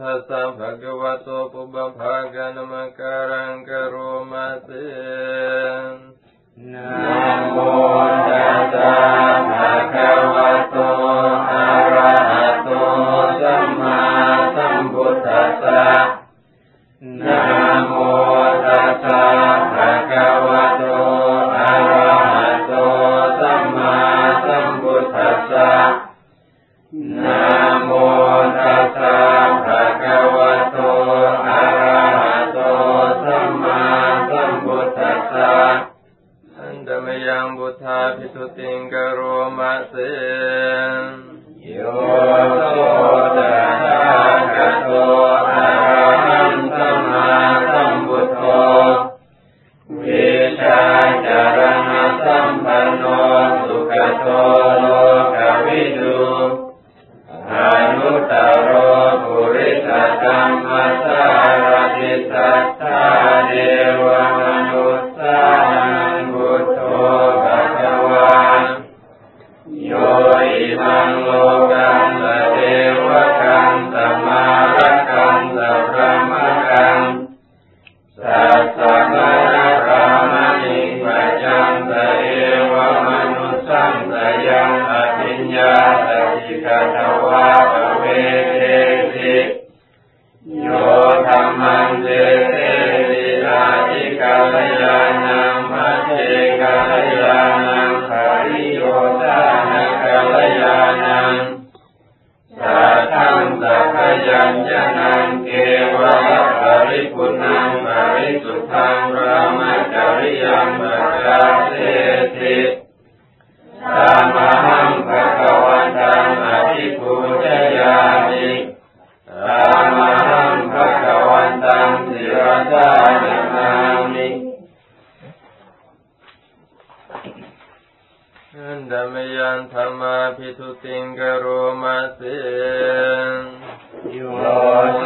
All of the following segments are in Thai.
ทัสสะภะคะวะโตปุบภะกันมะการังกะโรมาเสนะโม ริพุนังปริสุทธังรามาจริยังมาจาเสติสามหังภะคะวันตังอธิปูชยามิสามหังภะคะวันตังสิรตานามิอันดมยันธรรมาภิทุติงกโรมาสิโยโส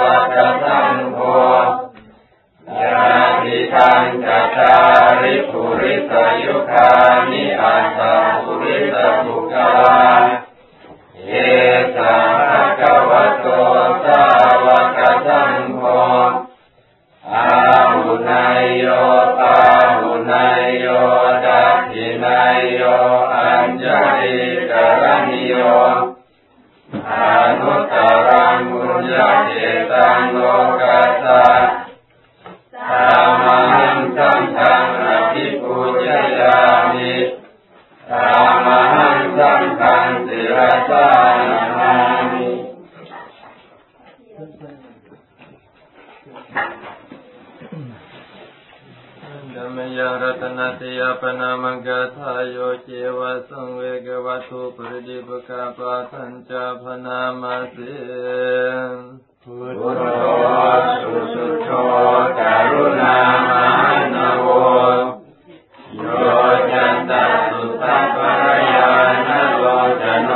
ปัจจังโฆยาติทังกตาริปุริสยุคานิอัตตาปุริตาบุคลา โยเจวะสังเวกวัตถุปริดิปกาปาสัญจาพนามาสิพุทโธสุสุโธกรุณามานโวโยจันตสุตตพพะยานโลจโน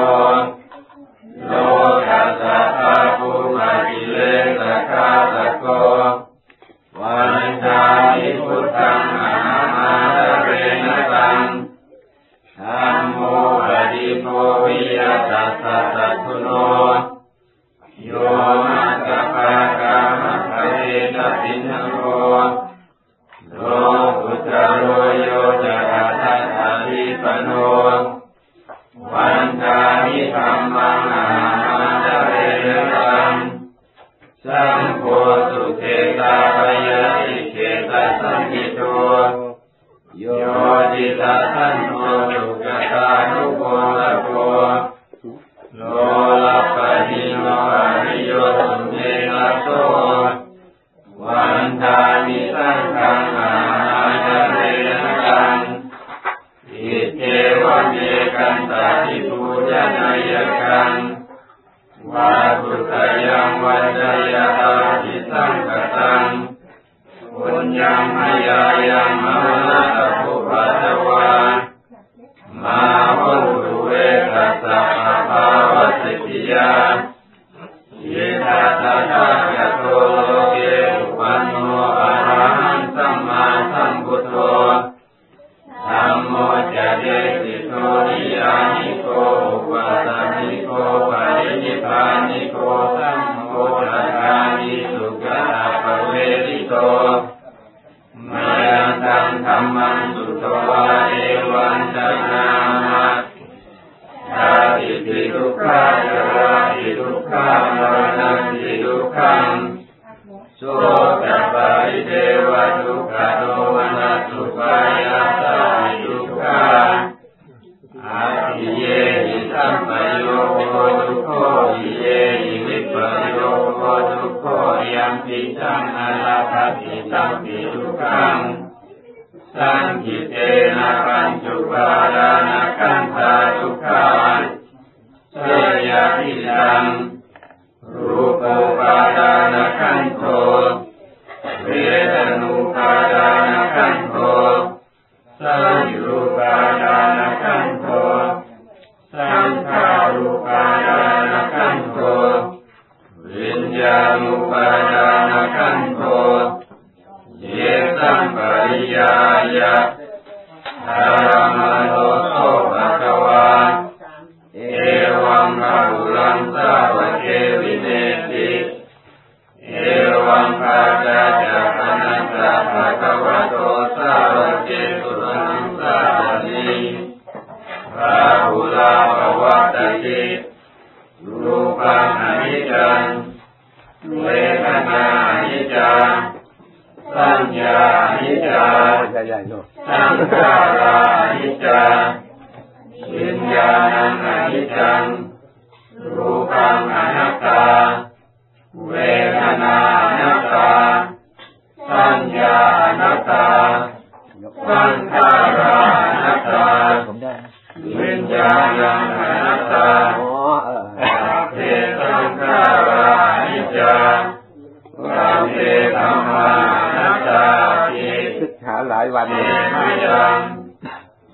วันเยกันตาทิปุญญายกันวาตุตยังวันจยตาทิสังกตังปุญญังมยายังมานาตภุปัตา งใหญ่ๆลูกสังขารานิจจังวิญญาณังอนิจจังรูปังอนัตตา เวทนาอนัตตา สัญญาอนัตตาสังขาราอนัตตาผมได้วิญญาณังอนัตตาอ๋อเออสัพเพสังขารานิจจังสัพเพธัมมาายวันเอเมยัง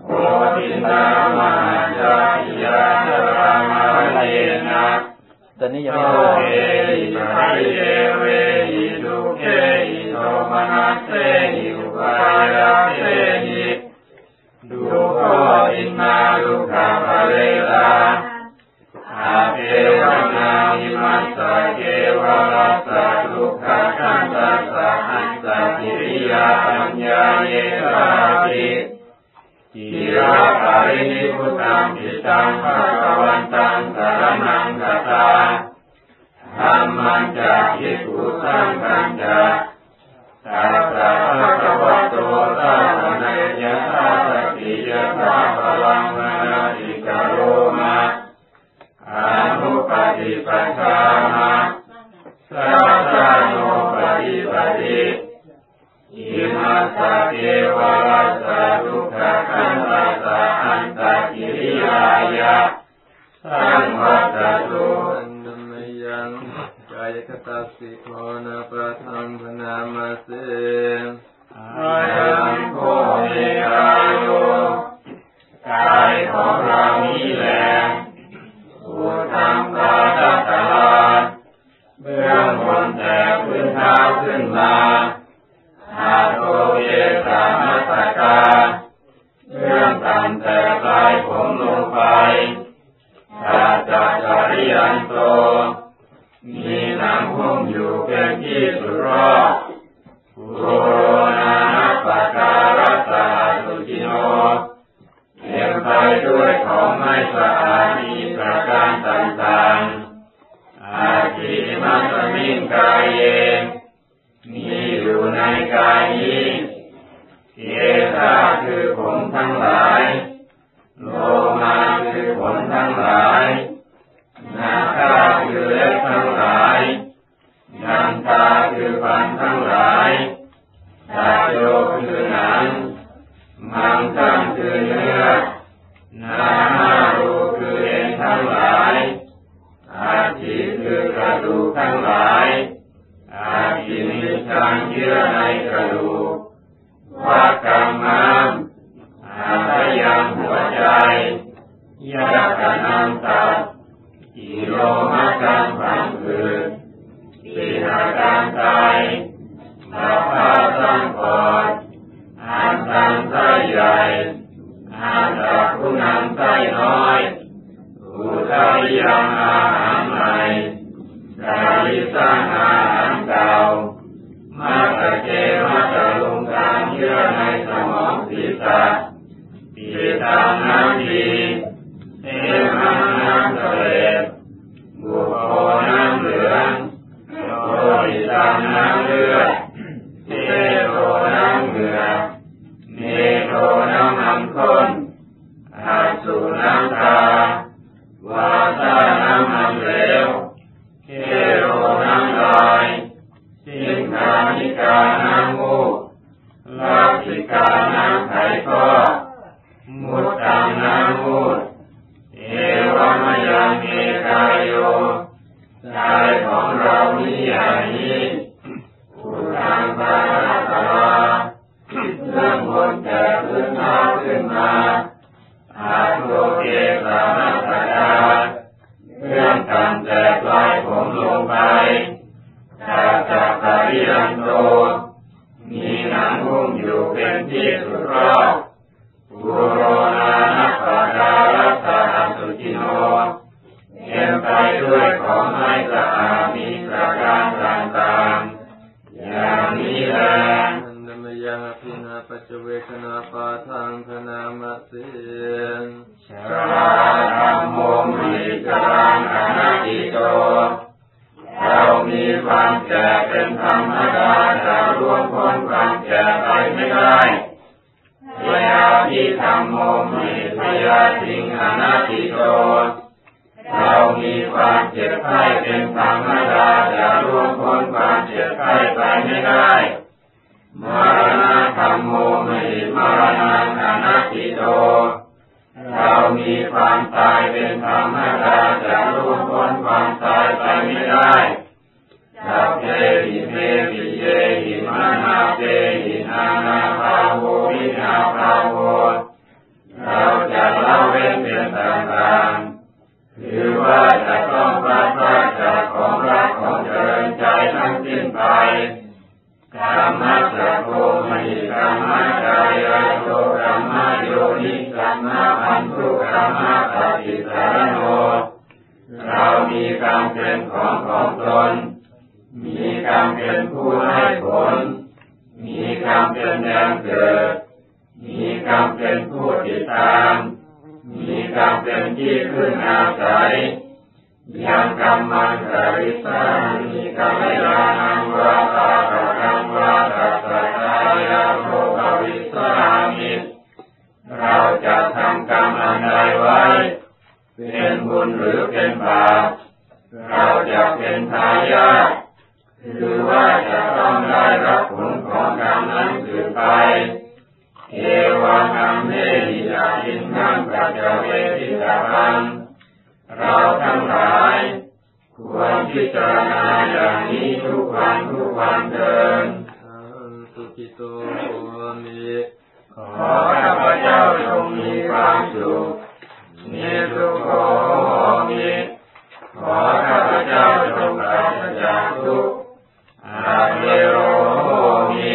โอตินามหาจายาจรามาเยนะตอนนี้ยังไม่รู้เอหิปะริเยเวหิทุเกหิโทมนัสเตหิอุปายาเตหิดุโคอินนาลุขะภะเรตาอาเทวนามิมัสสะเกวะรัสสะลุขะขันตัสสะอัสสะกิริยา ติจิราภารินิพุตังปิตังภะคะวันตังสารนังกัตตาธรรมันจะภิกขุสังฆังจะตัสสะภะคะวะโตสาวะเนยะสาสติยะสาพลังนาอิกโรมาอานุปฏิปัฏฐานะสั สะเทวะรัสสะทุกขคันตัสะอันตกิริยายะสังวัตตุอัมยังกายคตาสิโคนะประทังพนามาเส Jesus. นามารูคือเอ็นทั้งหลาย อาชีคือกระดูกทั้งหลาย อาชีนิจังเยื่อใน นาปาทางธนามะเส เรามีความตายเป็นธรรมดาจะร่วงพ้นความตายไปไม่ได้สัพเพหิเมปิเยหิมานาเตหินานาภาโววินาภาโวเราจะเล่าเว้นเป็นต่างๆคือว่าจะต้องพลาดพลาดจากของรักของเจริญใจทั้งสิ้นไป กรรมะสัพโพมิกรรมะกายโยกรรมะโยนิกรรมะพันธุกรรมะปฏิสารโนเรามีกรรมเป็นของของตน มีกรรมเป็นผู้ให้ผล มีกรรมเป็นแดนเกิด มีกรรมเป็นผู้ติดตาม มีกรรมเป็นที่พึ่งอาศัยยังกรรมังสริสามีกัลยาณังวาตาปะาตัสสะทายโภภวิสามิเราจะทำกรรมอันใดไว้ เป็นบุญหรือเป็นบาปเราจะเป็นทายาทคือว่าจะต้องได้รับผลของกรรมนั้นสืบไปเอวังอัมเมหิอาทินนังกัจเจเวทิตาพังเราทั้งหลาย ควรพิจารณาอย่างนี้ทุกวันทุกวันเดิน สุขิโตโหมิขอข้าพเจ้าจงมีความสุขนิสุขโขมิขอข้าพเจ้าจงปราศจากทุกข์อาเวโรมิ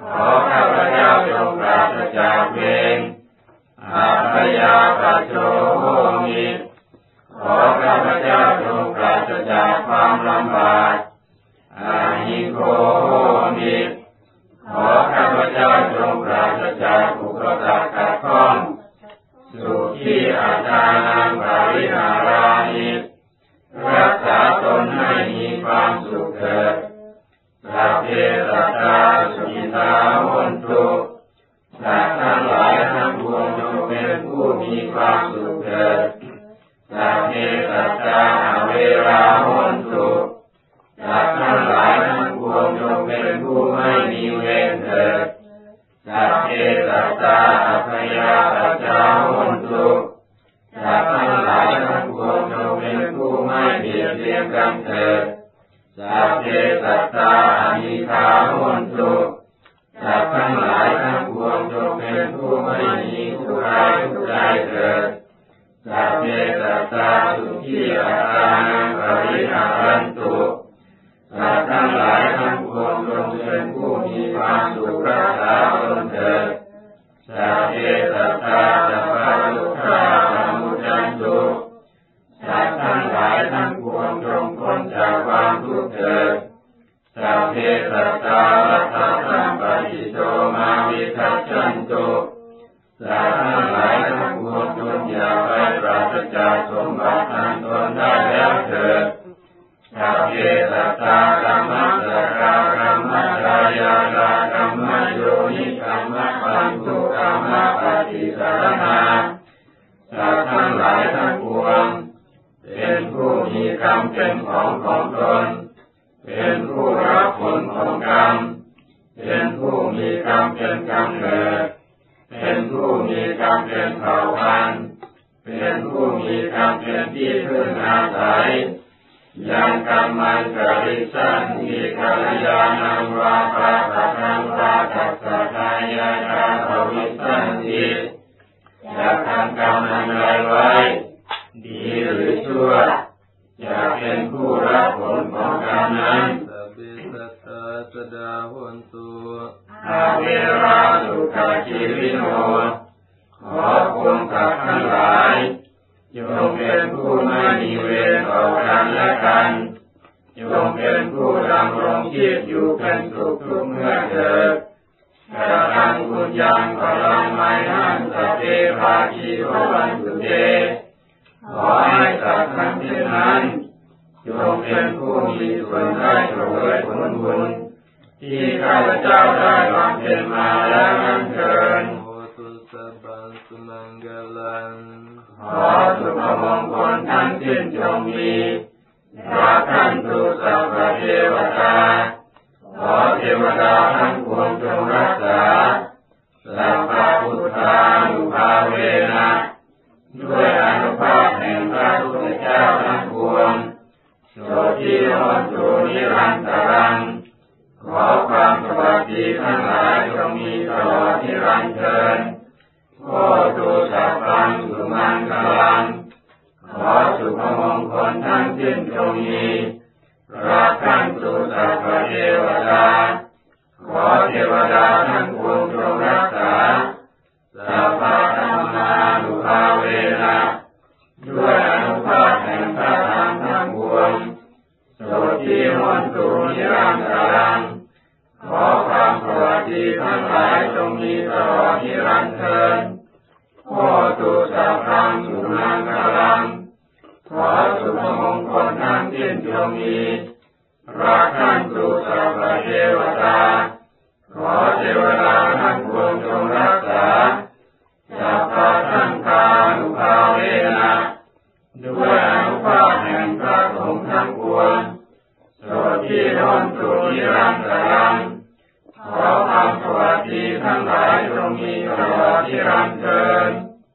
ขอข้าพเจ้าจงปราศจากเวรอาพยาปัจโชโหมิขอข้าพเจ้าจงปราศจากความลำบากอาหิโกโหมิ เพสตตาลัทธาสัมปติโตมาวิคัจันตุสัตว์ทั้งหลายทั้งปวงจงอย่าไปปราศจากสมบัติอันตนได้แล้วเถิดสัพเพสัตตากรรมัสกากรรมัสสายากากรรมโยนิกรรมปันตุกรรมปฏิสารนาสัตว์ทั้งหลายทั้งปวงเป็นผู้มีกรรมเป็นของของตน เป็นผู้รับผลของกรรม เป็นผู้มีกรรมเป็นกำเนิด เป็นผู้มีกรรมเป็นเผ่าพันธุ์เป็นผู้มีกรรมเป็นที่พึ่งอาศัยยังกรรมันกริสันติกัลยาณังวาปะปะทังวาตัสสะทายาตาภวิสันติจะทำกรรมอันใดไว้ ดีหรือชั่วจะเป็นผู้รับผล ของกรรมนั้นสัพเพสัตตาสดาหนตุอาเวราสุขชีวิโน ขอคุณกับทั้งหลายจงเป็นผู้ไม่มีเวรต่อกันและกันจงเป็นผู้ดำรงชีพอยู่เป็นสุขทุกเมื่อเถิดกระทังคุณยังพลังไม้หันสเตภาคีโอวันตุเตขอให้สัตว์ทั้งสิ้นนั้น จงเป็นผู้มีส่วนได้เสวยผลบุญที่ข้าพเจ้าได้บำเพ็ญมาแล้วนั้นเถิดโหตุสัพพังสุมังกลังขอสุภมงคลทั้งสิ้นจงมีราท่านตุสัพพเทวตาขอเทวดาทั้งปวงจงรักษาสัพพพุทธานุภาเวนะด้วย ที่โนสุนิรันตรัง ขอความสวัสดีทั้งหลายจงมีตลอดนิรันดร์เทินโอตุสัพพังสุมังคลัง ขอสุภมงคลทั้งสิ้นจงมีรักขันตุสัพพเทวดา ขอเทวดาทั้งปวงจงรักษาสัพพะธรรมานุภาเวนะด้วย นิรันดรัง ขอความสวัสดีทั้งหลายจงมีตลอดนิรันดร์เถิดโอตุสัพพังสุนังกรังขอสุขมงคลนั้นเย็นจงมี